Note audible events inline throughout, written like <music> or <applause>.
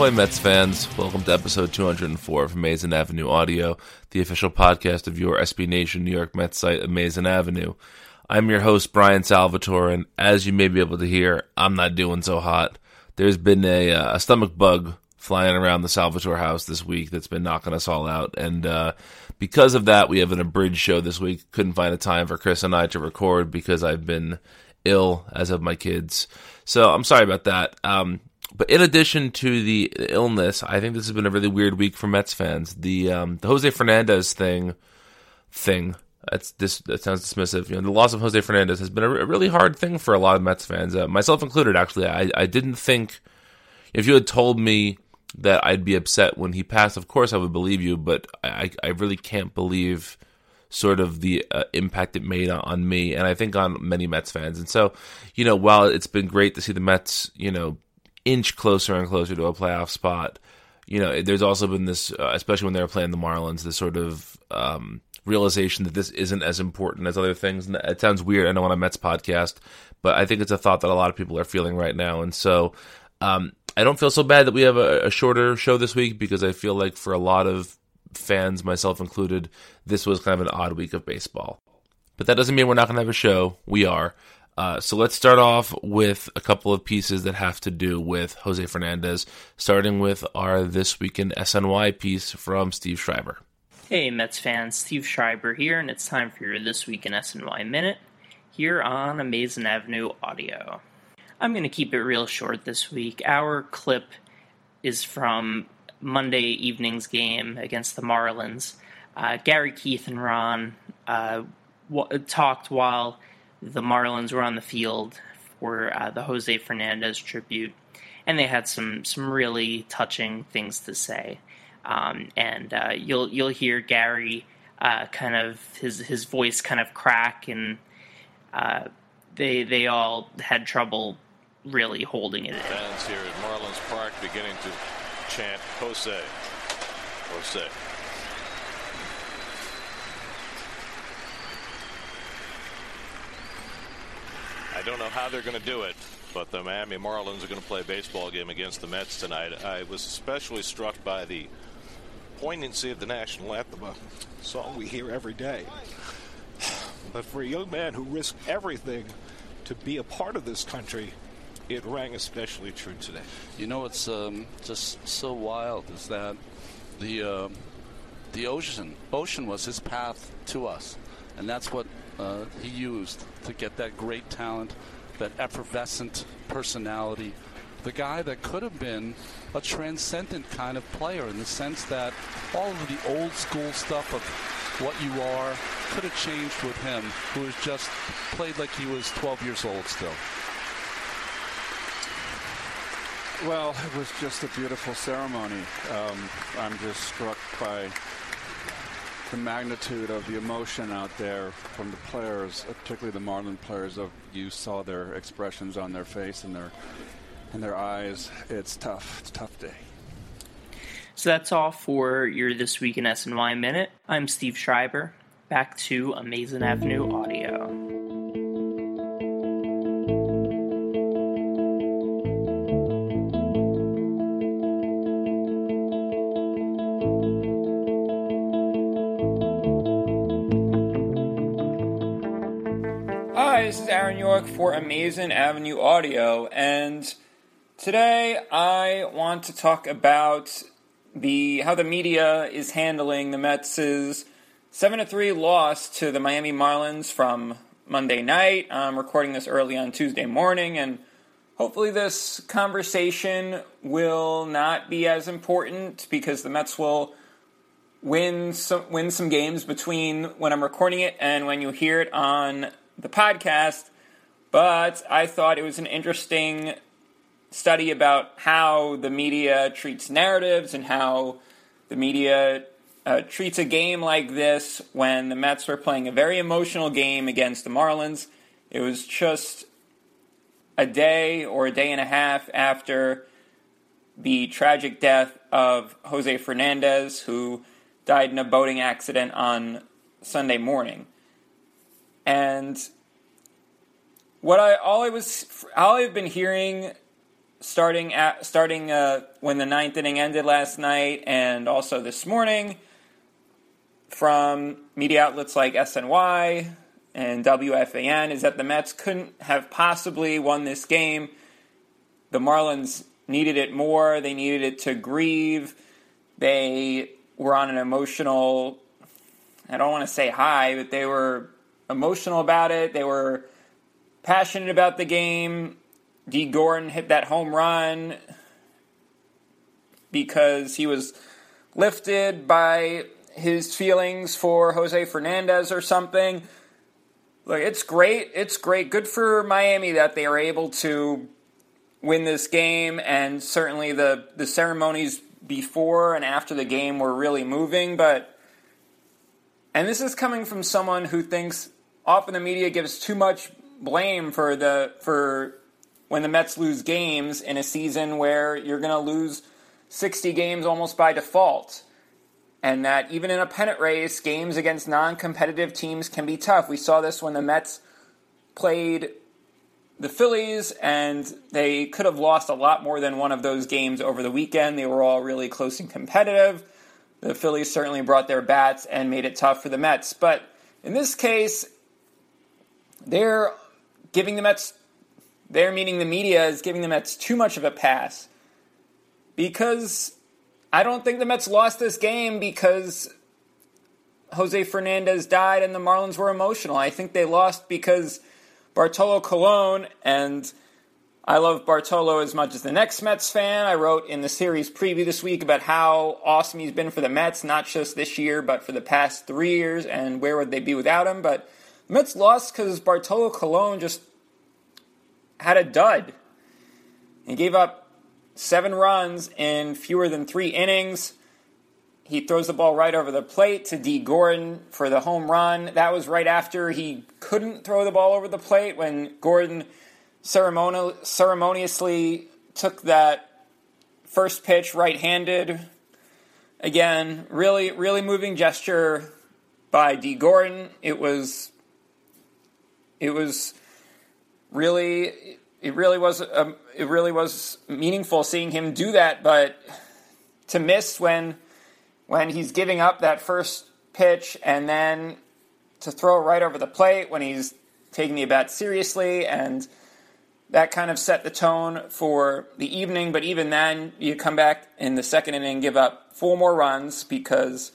Ahoy, Mets fans. Welcome to episode 204 of Amazing Avenue Audio, the official podcast of your SB Nation New York Mets site, Amazing Avenue. I'm your host, Brian Salvatore, and as you may be able to hear, I'm not doing so hot. There's been a, uh, a stomach bug flying around the Salvatore house this week that's been knocking us all out, and uh, because of that, we have an abridged show this week. Couldn't find a time for Chris and I to record because I've been ill, as of my kids. So I'm sorry about that. Um, but in addition to the illness, I think this has been a really weird week for Mets fans. The um, the Jose Fernandez thing, thing. That's this. That sounds dismissive. You know, the loss of Jose Fernandez has been a, a really hard thing for a lot of Mets fans, uh, myself included. Actually, I I didn't think if you had told me that I'd be upset when he passed. Of course, I would believe you, but I I really can't believe sort of the uh, impact it made on, on me, and I think on many Mets fans. And so, you know, while it's been great to see the Mets, you know inch closer and closer to a playoff spot. You know, there's also been this, uh, especially when they were playing the Marlins, this sort of um, realization that this isn't as important as other things. And it sounds weird, I know on a Mets podcast, but I think it's a thought that a lot of people are feeling right now. And so um, I don't feel so bad that we have a, a shorter show this week because I feel like for a lot of fans, myself included, this was kind of an odd week of baseball. But that doesn't mean we're not going to have a show. We are. Uh, so let's start off with a couple of pieces that have to do with Jose Fernandez, starting with our This Week in SNY piece from Steve Schreiber. Hey, Mets fans, Steve Schreiber here, and it's time for your This Week in SNY Minute here on Amazing Avenue Audio. I'm going to keep it real short this week. Our clip is from Monday evening's game against the Marlins. Uh, Gary Keith and Ron uh, w- talked while the Marlins were on the field for uh, the Jose Fernandez tribute, and they had some some really touching things to say. Um, and uh, you'll you'll hear Gary uh, kind of his his voice kind of crack, and uh, they they all had trouble really holding it in. Fans here at Marlins Park beginning to chant Jose. say. I don't know how they're going to do it, but the Miami Marlins are going to play a baseball game against the Mets tonight. I was especially struck by the poignancy of the national anthem, a song we hear every day. But for a young man who risked everything to be a part of this country, it rang especially true today. You know, it's um, just so wild is that the uh, the ocean ocean was his path to us, and that's what uh, he used to get that great talent, that effervescent personality. The guy that could have been a transcendent kind of player in the sense that all of the old school stuff of what you are could have changed with him, who has just played like he was 12 years old still. Well, it was just a beautiful ceremony. Um, I'm just struck by the magnitude of the emotion out there from the players, particularly the Marlin players. Of you saw their expressions on their face and their and their eyes. It's tough. It's a tough day. So that's all for your This Week in SNY Minute. I'm Steve Schreiber. Back to Amazing Avenue Audio. Hi, this is Aaron York for Amazing Avenue Audio, and today I want to talk about the how the media is handling the Mets' seven to three loss to the Miami Marlins from Monday night. I'm recording this early on Tuesday morning, and hopefully this conversation will not be as important because the Mets will win some win some games between when I'm recording it and when you hear it on the podcast. But I thought it was an interesting study about how the media treats narratives and how the media uh, treats a game like this when the Mets were playing a very emotional game against the Marlins. It was just a day or a day and a half after the tragic death of Jose Fernandez, who died in a boating accident on Sunday morning. And what I all I was all I've been hearing starting at starting uh, when the ninth inning ended last night, and also this morning from media outlets like SNY and WFAN is that the Mets couldn't have possibly won this game. The Marlins needed it more. They needed it to grieve. They were on an emotional, I don't want to say high, but they were emotional about it. They were passionate about the game. Dee Gordon hit that home run because he was lifted by his feelings for Jose Fernandez or something. Look, it's great. It's great. Good for Miami that they were able to win this game, and certainly the, the ceremonies before and after the game were really moving. But, and this is coming from someone who thinks often the media gives too much blame for the for when the Mets lose games in a season where you're going to lose 60 games almost by default. And that even in a pennant race, games against non competitive teams can be tough. We saw this when the Mets played the Phillies, and they could have lost a lot more than one of those games over the weekend. They were all really close and competitive. The Phillies certainly brought their bats and made it tough for the Mets. But in this case, they're giving the Mets they're meaning the media is giving the Mets too much of a pass because I don't think the Mets lost this game because Jose Fernandez died and the Marlins were emotional. I think they lost because Bartolo Colon and I love Bartolo as much as the next Mets fan. I wrote in the series preview this week about how awesome he's been for the Mets, not just this year, but for the past three years, and where would they be without him. But Mets lost because Bartolo Colon just had a dud. He gave up seven runs in fewer than three innings. He throws the ball right over the plate to Dee Gordon for the home run. That was right after he couldn't throw the ball over the plate when Gordon ceremoni- ceremoniously took that first pitch right handed again, really, really moving gesture by Dee Gordon. It was, it was really, it really was, um, it really was meaningful seeing him do that. But to miss when, when he's giving up that first pitch and then to throw right over the plate when he's taking the bat seriously and that kind of set the tone for the evening. But even then, you come back in the second inning, give up four more runs because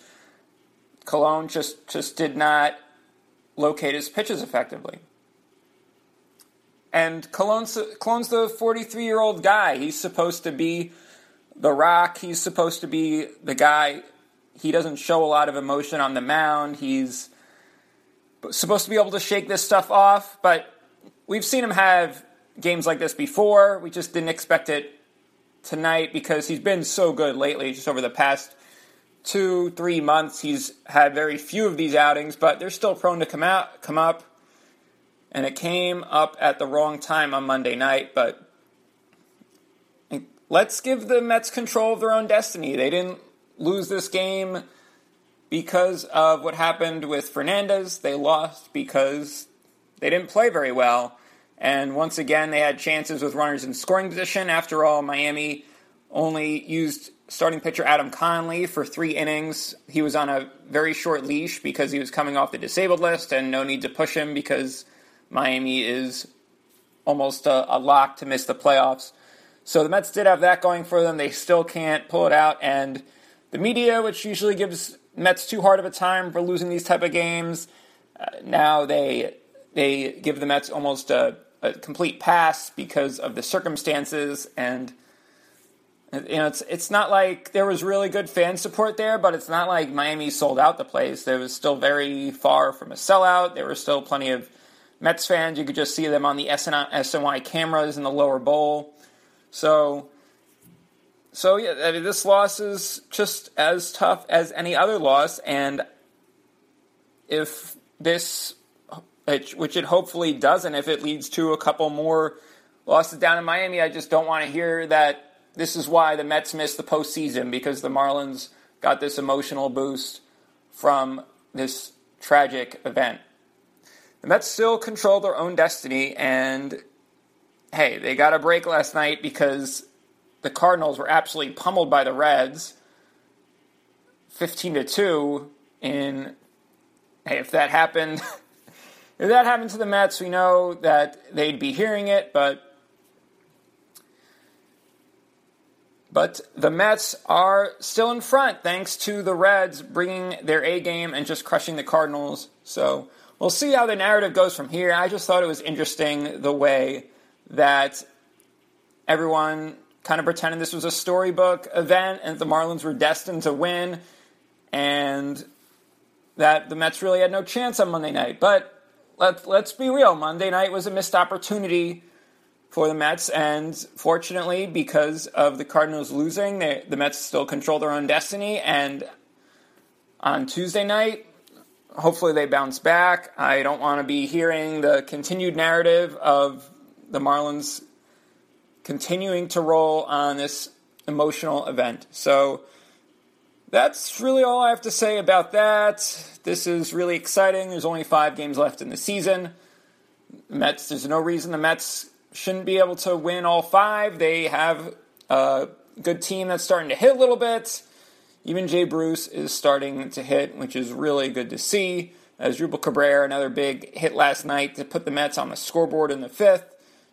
Colon just just did not locate his pitches effectively. And Colon's, Colon's the 43 year old guy. He's supposed to be the rock. He's supposed to be the guy. He doesn't show a lot of emotion on the mound. He's supposed to be able to shake this stuff off, but we've seen him have games like this before. We just didn't expect it tonight because he's been so good lately, just over the past two, three months. He's had very few of these outings, but they're still prone to come out, come up. And it came up at the wrong time on Monday night, but let's give the Mets control of their own destiny. They didn't lose this game because of what happened with Fernandez. They lost because they didn't play very well. And once again, they had chances with runners in scoring position. After all, Miami only used starting pitcher Adam Conley for three innings. He was on a very short leash because he was coming off the disabled list, and no need to push him because Miami is almost a, a lock to miss the playoffs. So the Mets did have that going for them. They still can't pull it out, and the media, which usually gives Mets too hard of a time for losing these type of games, uh, now they they give the Mets almost a a complete pass because of the circumstances and you know it's it's not like there was really good fan support there but it's not like Miami sold out the place there was still very far from a sellout there were still plenty of Mets fans you could just see them on the SNY cameras in the lower bowl so so yeah I mean, this loss is just as tough as any other loss and if this which, it hopefully doesn't if it leads to a couple more losses down in Miami. I just don't want to hear that this is why the Mets missed the postseason because the Marlins got this emotional boost from this tragic event. The Mets still control their own destiny, and hey, they got a break last night because the Cardinals were absolutely pummeled by the Reds, fifteen to two. In hey, if that happened <laughs> if that happened to the Mets, we know that they'd be hearing it, but but the Mets are still in front thanks to the Reds bringing their A game and just crushing the Cardinals. So we'll see how the narrative goes from here. I just thought it was interesting the way that everyone kind of pretended this was a storybook event and the Marlins were destined to win and that the Mets really had no chance on Monday night. But let, let's be real. Monday night was a missed opportunity for the Mets, and fortunately, because of the Cardinals losing, they, the Mets still control their own destiny. And on Tuesday night, hopefully they bounce back. I don't want to be hearing the continued narrative of the Marlins continuing to roll on this emotional event. So that's really all I have to say about that. This is really exciting. There's only five games left in the season. The Mets, there's no reason the Mets shouldn't be able to win all five. They have a good team that's starting to hit a little bit. Even Jay Bruce is starting to hit, which is really good to see. Asdrubal Cabrera, another big hit last night to put the Mets on the scoreboard in the fifth.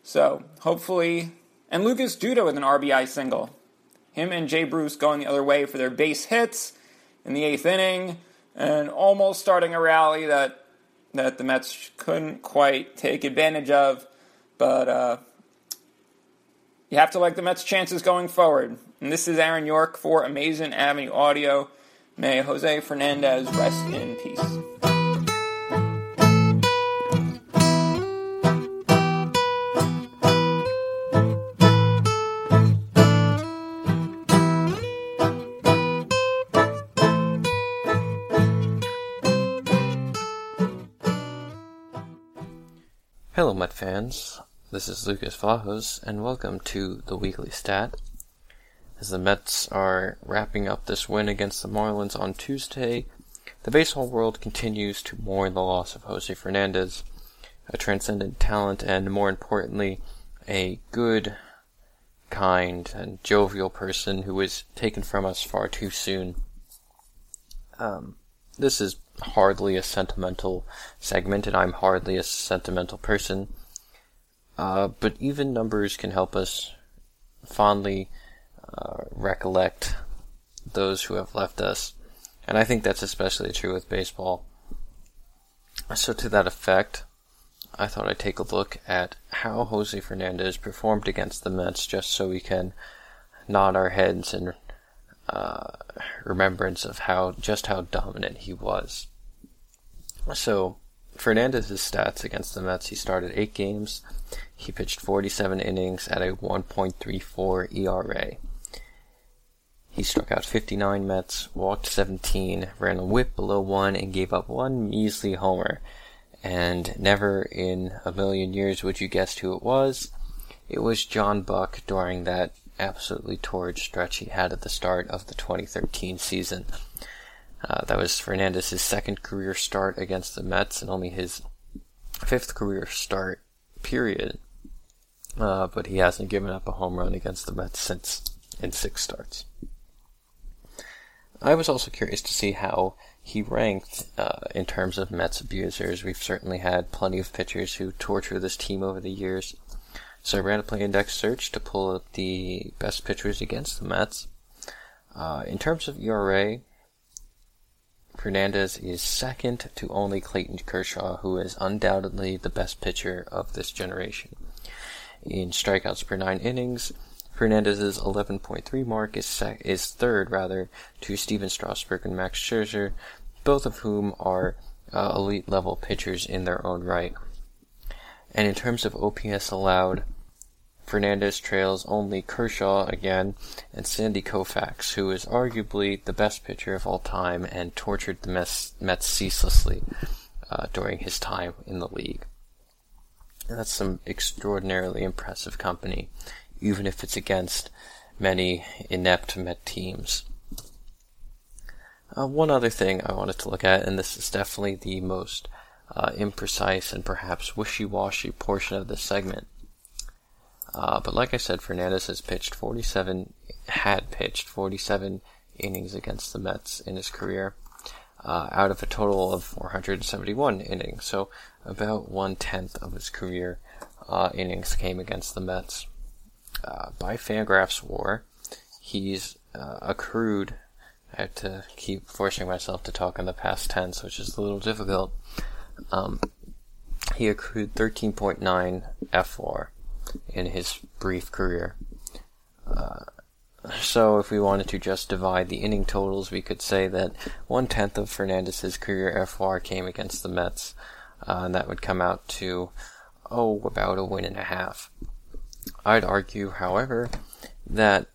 So hopefully, and Lucas Duda with an RBI single. Him and Jay Bruce going the other way for their base hits in the eighth inning and almost starting a rally that that the Mets couldn't quite take advantage of. But uh, you have to like the Mets' chances going forward. And this is Aaron York for Amazing Avenue Audio. May Jose Fernandez rest in peace. Hello, Met fans. This is Lucas Vlahos, and welcome to the Weekly Stat. As the Mets are wrapping up this win against the Marlins on Tuesday, the baseball world continues to mourn the loss of Jose Fernandez, a transcendent talent and, more importantly, a good, kind, and jovial person who was taken from us far too soon. Um, this is hardly a sentimental segment, and I'm hardly a sentimental person. Uh, but even numbers can help us fondly uh, recollect those who have left us. And I think that's especially true with baseball. So, to that effect, I thought I'd take a look at how Jose Fernandez performed against the Mets just so we can nod our heads in uh, remembrance of how just how dominant he was. So, Fernandez's stats against the Mets, he started eight games. He pitched 47 innings at a 1.34 ERA. He struck out 59 Mets, walked 17, ran a whip below 1, and gave up one measly homer. And never in a million years would you guess who it was. It was John Buck during that absolutely torrid stretch he had at the start of the 2013 season. Uh, that was Fernandez's second career start against the Mets and only his fifth career start, period. Uh, but he hasn't given up a home run against the Mets since in six starts. I was also curious to see how he ranked uh, in terms of Mets abusers. We've certainly had plenty of pitchers who torture this team over the years. So I ran a play index search to pull up the best pitchers against the Mets. Uh, in terms of ERA, Fernandez is second to only Clayton Kershaw, who is undoubtedly the best pitcher of this generation. In strikeouts per nine innings, Fernandez's 11.3 mark is sec- is third rather to Stephen Strasburg and Max Scherzer, both of whom are uh, elite level pitchers in their own right. And in terms of OPS allowed, Fernandez trails only Kershaw again and Sandy Koufax, who is arguably the best pitcher of all time and tortured the Mets, Mets ceaselessly uh, during his time in the league. And that's some extraordinarily impressive company even if it's against many inept Met teams. Uh, one other thing I wanted to look at, and this is definitely the most uh, imprecise and perhaps wishy-washy portion of this segment. Uh, but like I said, Fernandez has pitched 47, had pitched 47 innings against the Mets in his career, uh, out of a total of 471 innings. So about one tenth of his career uh, innings came against the Mets uh, by Fangraphs WAR, he's uh, accrued. I have to keep forcing myself to talk in the past tense, which is a little difficult. Um, he accrued 13.9 FWAR in his brief career. Uh, so, if we wanted to just divide the inning totals, we could say that one tenth of Fernandez's career FWAR came against the Mets, uh, and that would come out to, oh, about a win and a half. I'd argue, however, that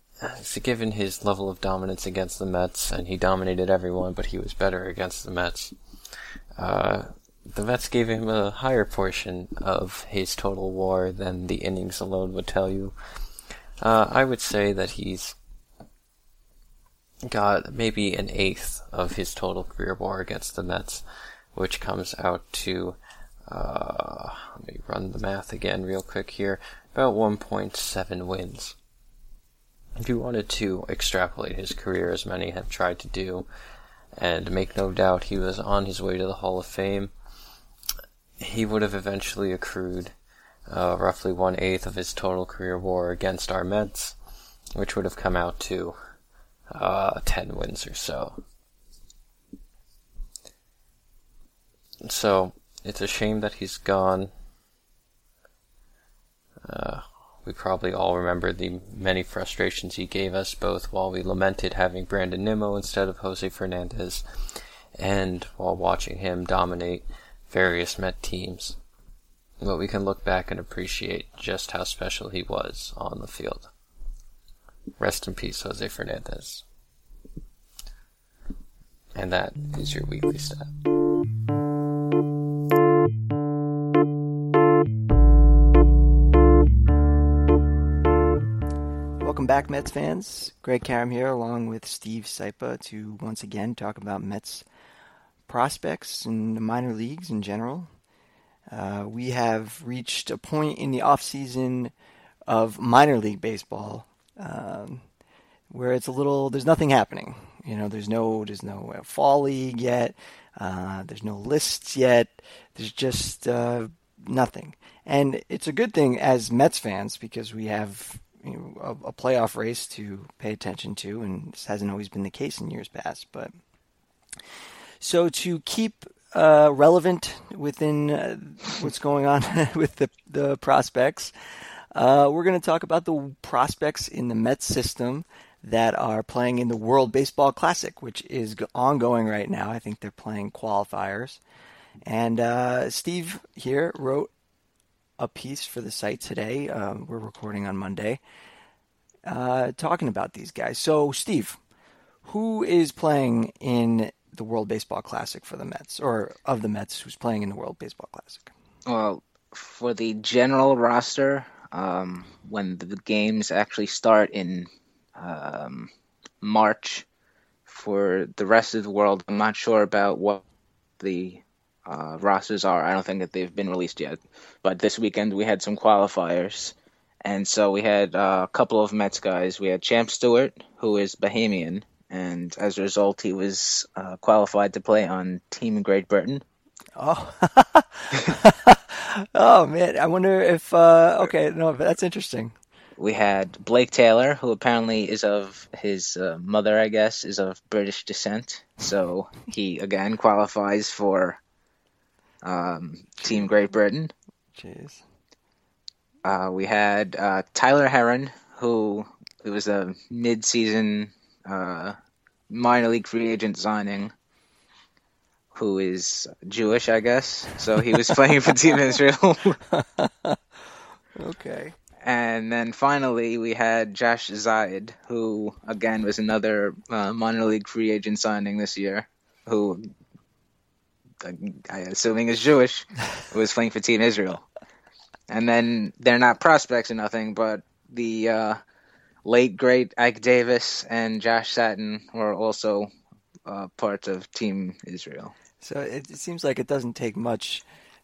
given his level of dominance against the Mets, and he dominated everyone, but he was better against the Mets, uh, the Mets gave him a higher portion of his total WAR than the innings alone would tell you. Uh, I would say that he's got maybe an eighth of his total career WAR against the Mets, which comes out to uh, let me run the math again real quick here about 1.7 wins. If you wanted to extrapolate his career, as many have tried to do, and make no doubt he was on his way to the Hall of Fame, he would have eventually accrued uh, roughly one eighth of his total career WAR against our Mets, which would have come out to uh, 10 wins or so. So, it's a shame that he's gone. Uh, we probably all remember the many frustrations he gave us, both while we lamented having Brandon Nimmo instead of Jose Fernandez, and while watching him dominate various Met teams. But we can look back and appreciate just how special he was on the field. Rest in peace, Jose Fernandez. And that is your weekly stat. Back, Mets fans. Greg Karam here, along with Steve Sypa, to once again talk about Mets prospects in the minor leagues in general. Uh, we have reached a point in the off season of minor league baseball um, where it's a little there's nothing happening. You know, there's no there's no uh, fall league yet. Uh, there's no lists yet. There's just uh, nothing, and it's a good thing as Mets fans because we have you know, a, a, playoff race to pay attention to, and this hasn't always been the case in years past. But so to keep uh, relevant within uh, what's going on <laughs> with the the prospects, uh, we're going to talk about the prospects in the Mets system that are playing in the World Baseball Classic, which is ongoing right now. I think they're playing qualifiers. And uh, Steve here wrote a piece for the site today. Um, we're recording on Monday, uh, talking about these guys. So, Steve, who is playing in the World Baseball Classic for the Mets, or of the Mets, who's playing in the World Baseball Classic? Well, for the general roster, um, when the games actually start in um, March, for the rest of the world, I'm not sure about what the uh, rosters are. I don't think that they've been released yet. But this weekend we had some qualifiers, and so we had uh, a couple of Mets guys. We had Champ Stewart, who is Bahamian, and as a result, he was uh, qualified to play on Team Great Britain. Oh, <laughs> oh man! I wonder if uh, okay, no, that's interesting. We had Blake Taylor, who apparently is of his uh, mother, I guess, is of British descent. So he again qualifies for um, Team Great Britain. Jeez. Uh, we had uh, Tyler Herron, who it was a mid-season uh, minor league free agent signing, who is Jewish, I guess. So he was playing for Team Israel. <laughs> okay. And then finally, we had Josh Zeid, who again was another uh, minor league free agent signing this year, who I assuming is Jewish, who was playing for Team Israel. And then they're not prospects or nothing, but the uh, late great Ike Davis and Josh Satin were also uh, parts of Team Israel. So it, it, seems like it doesn't take much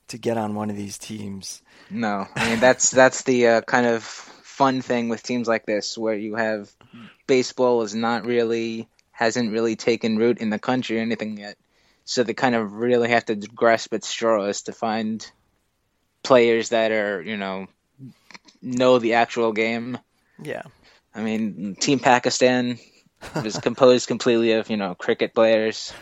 to get on one of these teams. No, I mean that's <laughs> that's the uh, kind of fun thing with teams like this, where you have baseball is not really hasn't really taken root in the country or anything yet. So they kind of really have to grasp at straws to find players that are, you know, know the actual game. Yeah. I mean, Team Pakistan was composed completely of, you know, cricket players.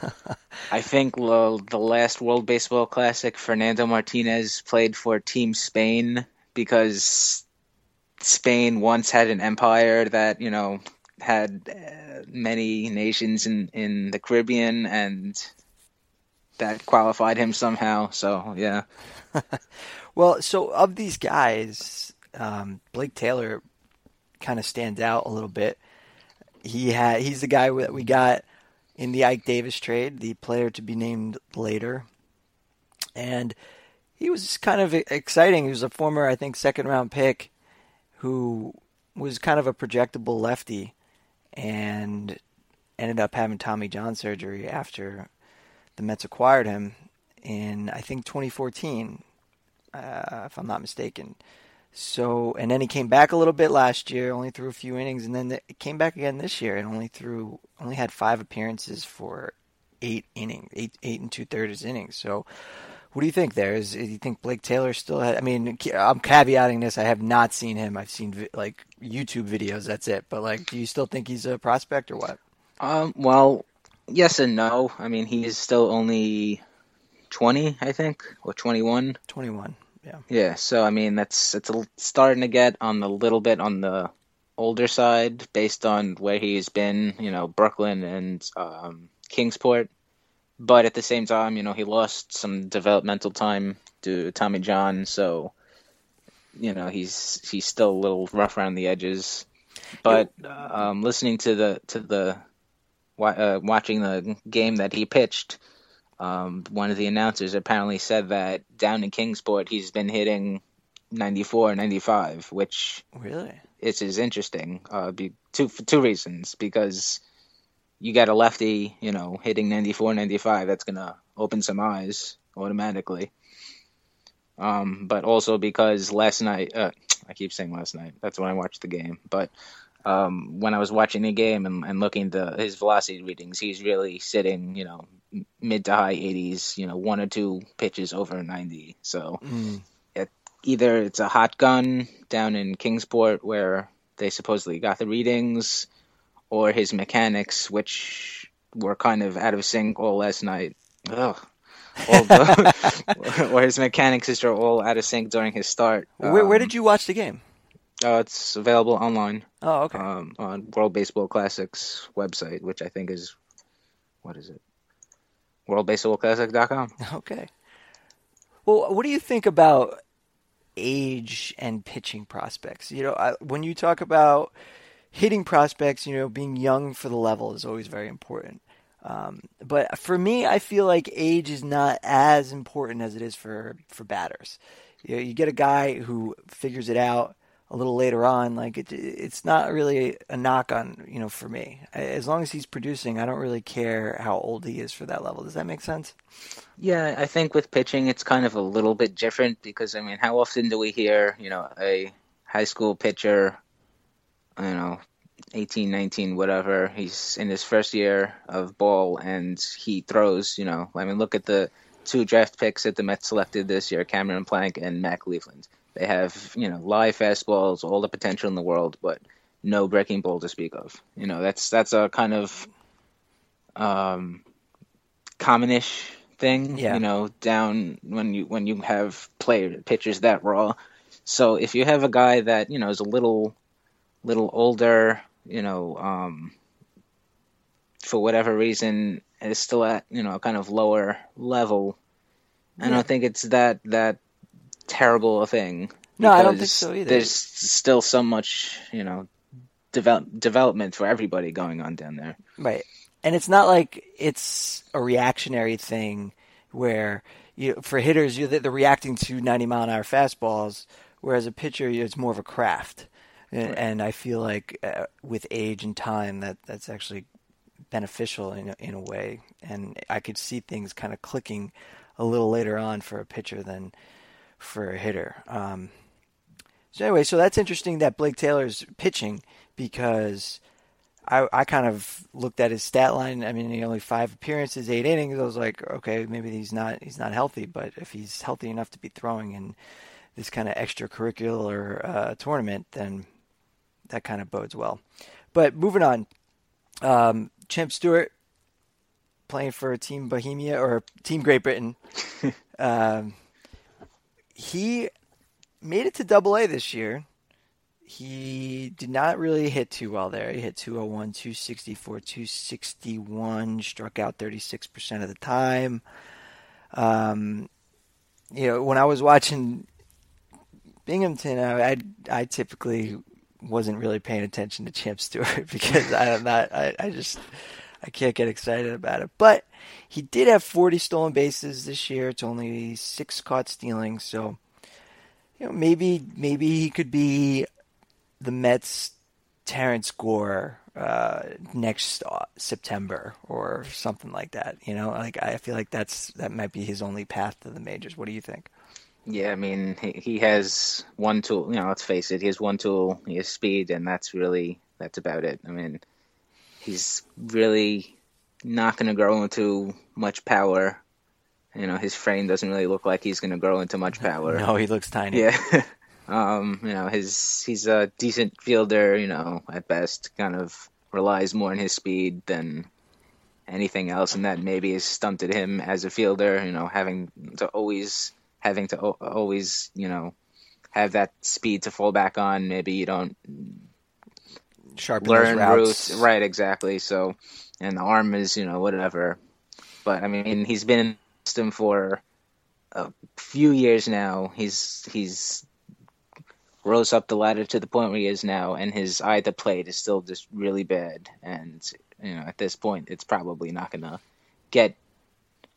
<laughs> I think the, the last World Baseball Classic, Fernando Martinez played for Team Spain because Spain once had an empire that, you know, had uh, many nations in, in the Caribbean, and that qualified him somehow. So yeah. <laughs> well, so of these guys, um, Blake Taylor kind of stands out a little bit. He had he's the guy that we got in the Ike Davis trade, the player to be named later, and he was kind of exciting. He was a former, I think, second round pick who was kind of a projectable lefty and ended up having Tommy John surgery after the Mets acquired him in I think 2014, uh, if I'm not mistaken. So and then he came back a little bit last year, only threw a few innings, and then the, came back again this year and only threw only had five appearances for eight innings, eight eight and two thirds innings. So what do you think there? Is do you think Blake Taylor still had? I mean, I'm caveating this. I have not seen him. I've seen like YouTube videos. That's it. But like, do you still think he's a prospect or what? Um. Well, yes and no. I mean, he's still only 20, I think, or 21. 21. Yeah. Yeah. So I mean, that's it's starting to get on the little bit on the older side based on where he's been. You know, Brooklyn and um, Kingsport but at the same time, you know, he lost some developmental time to Tommy John, so you know he's he's still a little rough around the edges. But um, listening to the to the uh, watching the game that he pitched, um, one of the announcers apparently said that down in Kingsport he's been hitting 94, 95, which really this is interesting. Uh, be, two for two reasons because you got a lefty, you know, hitting 94, 95. That's gonna open some eyes automatically. Um, but also because last night, uh, I keep saying last night. That's when I watched the game. But um, when I was watching the game and, and looking the his velocity readings, he's really sitting, you know, mid to high 80s. You know, one or two pitches over 90. So Mm. it, either it's a hot gun down in Kingsport where they supposedly got the readings, or his mechanics, which were kind of out of sync all last night. Ugh. The, <laughs> or his mechanics are all out of sync during his start. Where, where Um, did you watch the game? uh, it's available online. Oh, okay. Um, on World Baseball Classics website, which I think is what is it? WorldBaseballClassic.com. <laughs> Okay. Well, what do you think about age and pitching prospects? You know, I, when you talk about hitting prospects, you know, being young for the level is always very important. Um, but for me, I feel like age is not as important as it is for for batters. You, know, you get a guy who figures it out a little later on. Like it, it's not really a knock on you know for me. As long as he's producing, I don't really care how old he is for that level. Does that make sense? Yeah, I think with pitching, it's kind of a little bit different because I mean, how often do we hear, you know, a high school pitcher, you know, 18, 19, whatever, he's in his first year of ball and he throws, you know, I mean, look at the two draft picks that the Mets selected this year, Cameron Planck and Matt Cleveland. They have, you know, live fastballs, all the potential in the world, but no breaking ball to speak of. You know, that's that's a kind of um, commonish thing. Yeah. You know, down when you when you have player pitchers that raw. So if you have a guy that you know is a little little older, you know, um, for whatever reason is still at you know a kind of lower level, I don't think it's that that terrible a thing. No, I don't think so either. There's still so much you know develop development for everybody going on down there. Right. And it's not like it's a reactionary thing where you for hitters you they're reacting to 90 mile an hour fastballs, whereas a pitcher it's more of a craft. And, Right. and I feel like uh, with age and time that that's actually beneficial in a, in a way. And I could see things kind of clicking a little later on for a pitcher than for a hitter. Um, so anyway, so that's interesting that Blake Taylor's pitching because I I kind of looked at his stat line. I mean, he only five appearances, eight innings. I was like, okay, maybe he's not he's not healthy, but if he's healthy enough to be throwing in this kind of extracurricular uh, tournament, then that kind of bodes well. But moving on, um, Champ Stewart playing for Team Bohemia or Team Great Britain. <laughs> um, he made it to Double A this year. He did not really hit too well there. He hit 201, 264, 261, struck out 36% of the time. Um, you know, when I was watching Binghamton, I, I, I typically wasn't really paying attention to Champ Stewart <laughs> because I'm not, I, I just, I can't get excited about it. But he did have 40 stolen bases this year. It's only six caught stealing, so you know maybe maybe he could be the Mets' Terrence Gore uh, next uh, September or something like that. You know, like I feel like that's that might be his only path to the majors. What do you think? Yeah, I mean, he, he has one tool. You know, let's face it, he has one tool. He has speed, and that's really that's about it. I mean, he's really not going to grow into much power. You know, his frame doesn't really look like he's going to grow into much <laughs> power. No, he looks tiny. Yeah. <laughs> um, you know, his he's a decent fielder. You know, at best, kind of relies more on his speed than anything else, and that maybe has stunted him as a fielder. You know, having to always having to o- always you know have that speed to fall back on. Maybe you don't Sharpen those learn routes. routes. Right, exactly. So, and the arm is, you know, whatever. But I mean, he's been in the system for a few years now. He's he's rose up the ladder to the point where he is now, and his eye the plate is still just really bad. And you know, at this point, it's probably not gonna get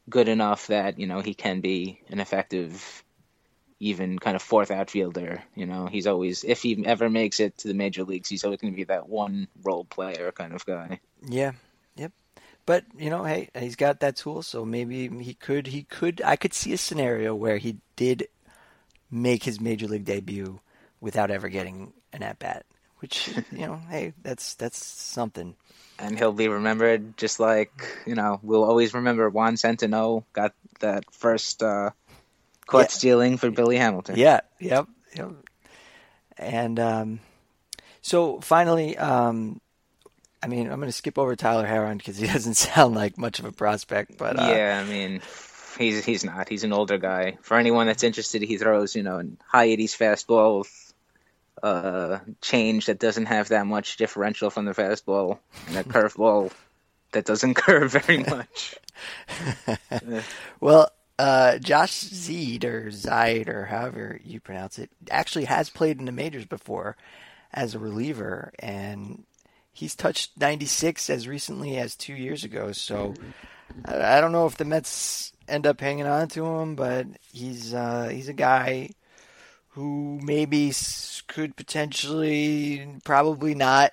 good enough that you know he can be an effective even kind of fourth outfielder. You know, he's always if he ever makes it to the major leagues, he's always going to be that one role player kind of guy. Yeah. Yep. But you know, hey, he's got that tool, so maybe he could. He could. I could see a scenario where he did make his major league debut without ever getting an at bat. Which you know, hey, that's that's something. And he'll be remembered just like you know we'll always remember Juan Centeno got that first uh, caught Yeah. stealing for Billy Hamilton. Yeah. Yep. Yep. And um, so finally, um, I mean, I'm going to skip over Tyler Heron because he <laughs> doesn't sound like much of a prospect. But uh, yeah, I mean, he's he's not. He's an older guy. For anyone that's interested, he throws you know high 80s fastball uh, change that doesn't have that much differential from the fastball, and a <laughs> curveball that doesn't <laughs> curve very much. <laughs> well, uh, Josh Zeed or Zide or however you pronounce it actually has played in the majors before as a reliever, and he's touched 96 as recently as two years ago. So I, I don't know if the Mets end up hanging on to him, but he's uh, he's a guy who maybe could potentially, probably not,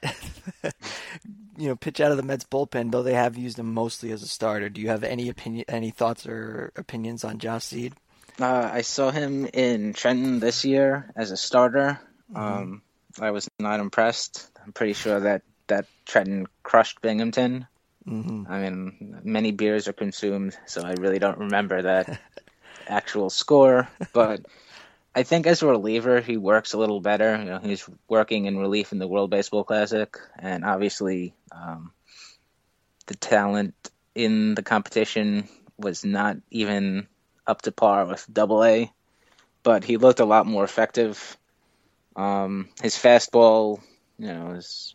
<laughs> you know, pitch out of the Mets bullpen. Though they have used him mostly as a starter. Do you have any opinion, any thoughts or opinions on Josh Zeid? Uh, I saw him in Trenton this year as a starter. Um, I was not impressed. I'm pretty sure that that Trenton crushed Binghamton. Mm-hmm. I mean, many beers are consumed, so I really don't remember that <laughs> actual score. But I think as a reliever, he works a little better. You know, he's working in relief in the World Baseball Classic, and obviously, um, the talent in the competition was not even up to par with Double A, but he looked a lot more effective. Um, his fastball, you know, is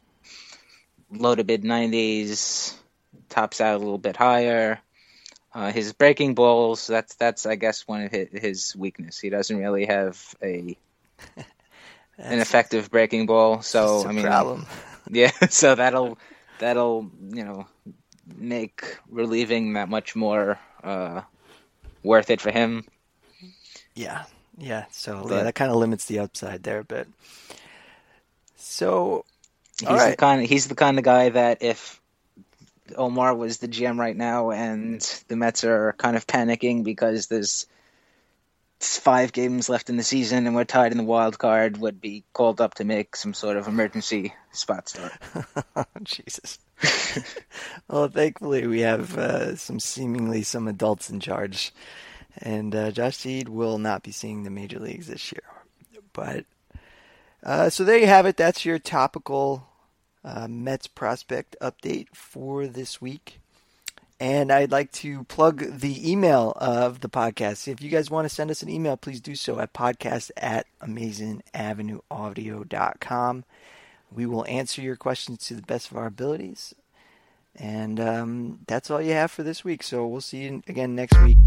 low to mid 90s, tops out a little bit higher. Uh, his breaking balls, that's that's I guess one of his, his weakness. He doesn't really have a <laughs> an effective breaking ball. So I mean, problem. <laughs> yeah. <laughs> So that'll that'll you know make relieving that much more uh, worth it for him. Yeah, yeah. So But- that kind of limits the upside there, but so He's all the kind. he's the kind of guy that if Omar was the GM right now and the Mets are kind of panicking because there's five games left in the season and we're tied in the wild card, would be called up to make some sort of emergency spot start. <laughs> Jesus. <laughs> well, thankfully we have uh, some seemingly some adults in charge, and uh, Josh Zeid will not be seeing the major leagues this year. But uh, so there you have it. That's your topical uh, Mets prospect update for this week. And I'd like to plug the email of the podcast. If you guys want to send us an email, please do so at podcast at amazingavenueaudio.com. We will answer your questions to the best of our abilities. And um, that's all you have for this week. So we'll see you again next week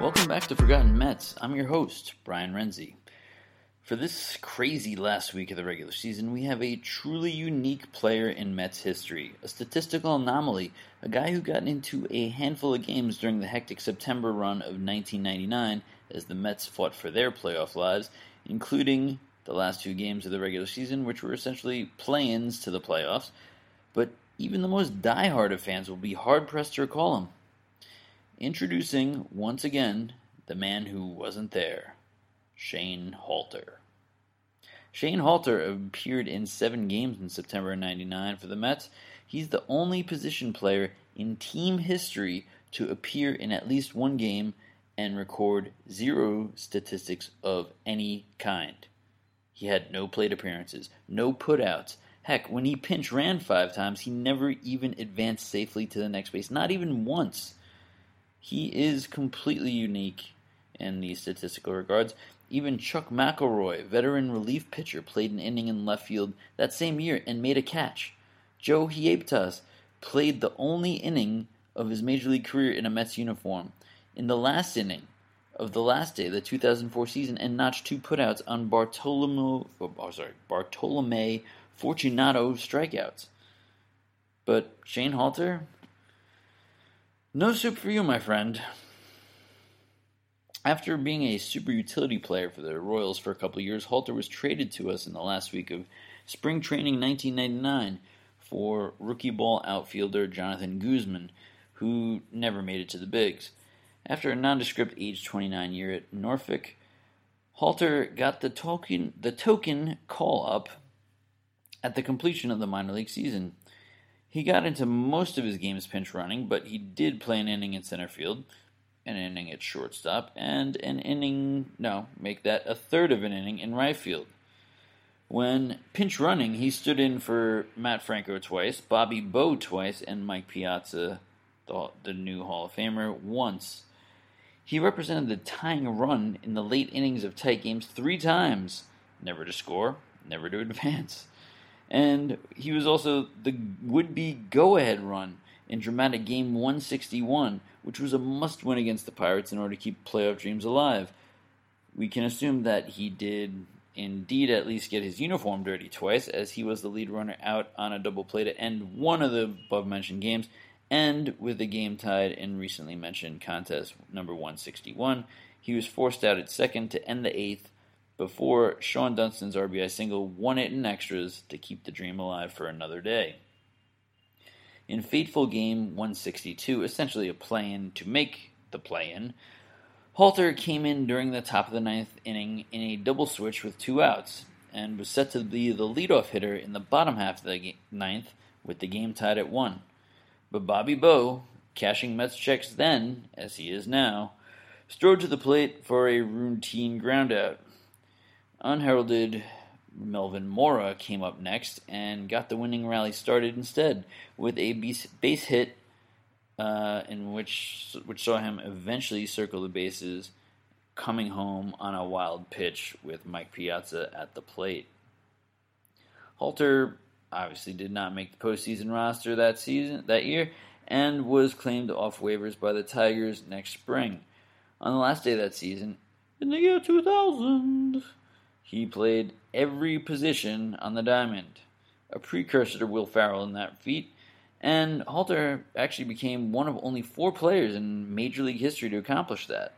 Welcome back to Forgotten Mets. I'm your host, Brian Renzi. For this crazy last week of the regular season, we have a truly unique player in Mets history, a statistical anomaly, a guy who got into a handful of games during the hectic September run of 1999 as the Mets fought for their playoff lives, including the last two games of the regular season, which were essentially play ins to the playoffs. But even the most diehard of fans will be hard pressed to recall him. Introducing, once again, the man who wasn't there, Shane Halter. Shane Halter appeared in seven games in September 99 for the Mets. He's the only position player in team history to appear in at least one game and record zero statistics of any kind. He had no plate appearances, no putouts. Heck, when he pinch ran five times, he never even advanced safely to the next base, not even once. He is completely unique in these statistical regards. Even Chuck McElroy, veteran relief pitcher, played an inning in left field that same year and made a catch. Joe Hietpas played the only inning of his major league career in a Mets uniform in the last inning of the last day of the 2004 season and notched two putouts on Bartolomeo, oh, sorry, Bartolome Fortunato strikeouts. But Shane Halter, No soup for you, my friend. After being a super utility player for the Royals for a couple years, Halter was traded to us in the last week of spring training 1999 for rookie ball outfielder Jonathan Guzman, who never made it to the bigs. After a nondescript age 29 year at Norfolk, Halter got the token, the token call up at the completion of the minor league season. He got into most of his games pinch running, but he did play an inning in center field, an inning at shortstop, and an inning, no, make that a third of an inning in right field. When pinch running, he stood in for Matt Franco twice, Bobby Bowe twice, and Mike Piazza, the, the new Hall of Famer, once. He represented the tying run in the late innings of tight games three times, never to score, never to advance. And he was also the would be go ahead run in dramatic game 161, which was a must win against the Pirates in order to keep playoff dreams alive. We can assume that he did indeed at least get his uniform dirty twice, as he was the lead runner out on a double play to end one of the above mentioned games, and with the game tied in recently mentioned contest number 161, he was forced out at second to end the eighth before Shawon Dunston's RBI single won it in extras to keep the dream alive for another day. In fateful game 162, essentially a play in to make the play in, Halter came in during the top of the ninth inning in a double switch with two outs and was set to be the leadoff hitter in the bottom half of the ninth with the game tied at one. But Bobby Bowe, cashing Mets checks then, as he is now, strode to the plate for a routine groundout. Unheralded Melvin Mora came up next and got the winning rally started instead with a base hit uh, in which which saw him eventually circle the bases, coming home on a wild pitch with Mike Piazza at the plate. Halter obviously did not make the postseason roster that season that year and was claimed off waivers by the Tigers next spring. On the last day of that season, in the year 2000, he played every position on the diamond, a precursor to Will Ferrell in that feat, and Halter actually became one of only four players in Major League history to accomplish that.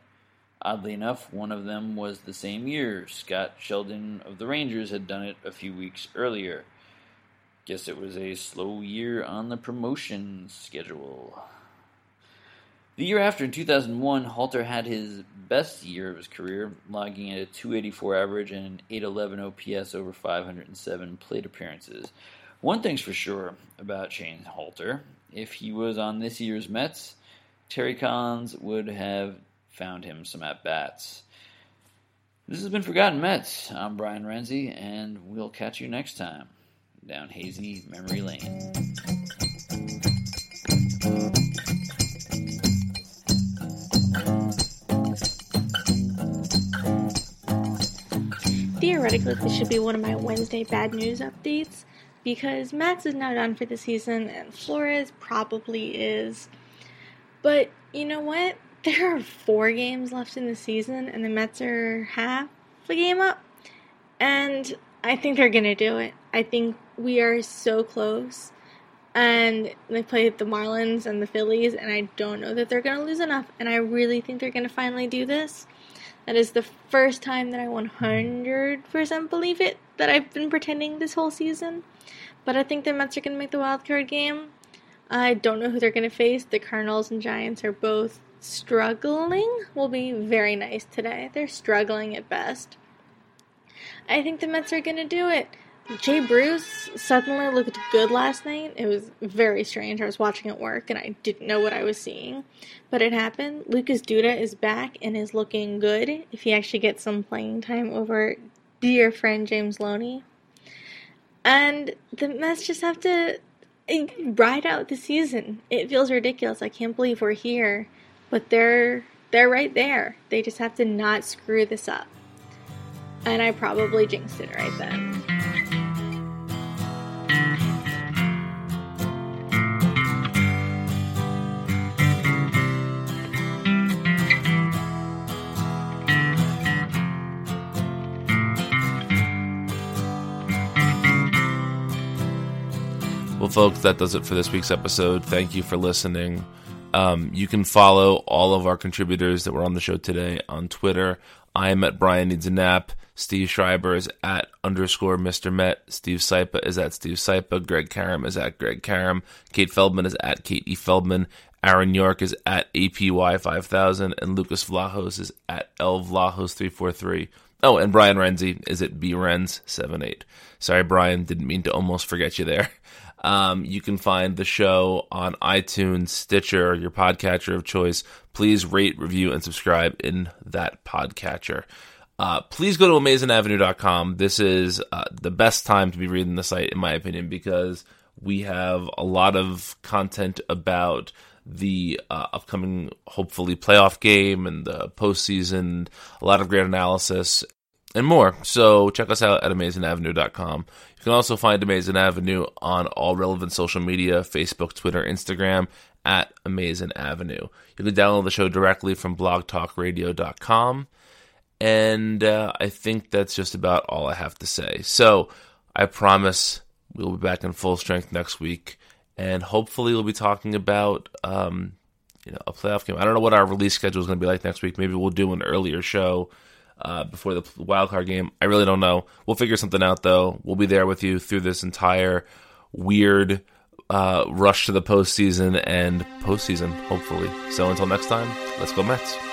Oddly enough, one of them was the same year. Scott Sheldon of the Rangers had done it a few weeks earlier. Guess it was a slow year on the promotion schedule. The year after, in 2001, Halter had his best year of his career, logging at a 284 average and an 811 OPS over 507 plate appearances. One thing's for sure about Shane Halter if he was on this year's Mets, Terry Collins would have found him some at bats. This has been Forgotten Mets. I'm Brian Renzi, and we'll catch you next time down hazy memory lane. Theoretically, this should be one of my Wednesday bad news updates because Matz is now done for the season and Flores probably is. But you know what? <laughs> There are four games left in the season, and the Mets are half a game up. And I think they're going to do it. I think we are so close. And they played the Marlins and the Phillies, and I don't know that they're going to lose enough. And I really think they're going to finally do this. That is the first time that I 100% believe it that I've been pretending this whole season. But I think the Mets are going to make the wild card game. I don't know who they're going to face. The Cardinals and Giants are both struggling. Will be very nice today. They're struggling at best. I think the Mets are going to do it. Jay Bruce suddenly looked good last night. It was very strange. I was watching at work and I didn't know what I was seeing. But it happened. Lucas Duda is back and is looking good if he actually gets some playing time over dear friend James Loney. And the Mets just have to ride out the season. It feels ridiculous. I can't believe we're here. But they're they're right there. They just have to not screw this up. And I probably jinxed it right then. Folks, that does it for this week's episode. Thank you for listening. Um, you can follow all of our contributors that were on the show today on Twitter. I am at Brian Needs a Nap. Steve Schreiber is at underscore Mr. Met. Steve Sypa is at Steve Sypa. Greg Karam is at Greg Karam. Kate Feldman is at Kate E. Feldman. Aaron York is at APY5000. And Lucas Vlahos is at L Vlahos343. Oh, and Brian Renzi is at BRenz78. Sorry, Brian, didn't mean to almost forget you there. Um, you can find the show on iTunes, Stitcher, your podcatcher of choice. Please rate, review, and subscribe in that podcatcher. Uh, please go to amazingavenue.com. This is uh, the best time to be reading the site, in my opinion, because we have a lot of content about the uh, upcoming, hopefully, playoff game and the postseason, a lot of great analysis, and more. So check us out at amazingavenue.com. You can also find Amazing Avenue on all relevant social media Facebook, Twitter, Instagram at Amazing Avenue. You can download the show directly from blogtalkradio.com. And uh, I think that's just about all I have to say. So I promise we'll be back in full strength next week. And hopefully we'll be talking about um, you know a playoff game. I don't know what our release schedule is going to be like next week. Maybe we'll do an earlier show uh, before the wild card game. I really don't know. We'll figure something out though. We'll be there with you through this entire weird uh, rush to the postseason and postseason, hopefully. So until next time, let's go Mets.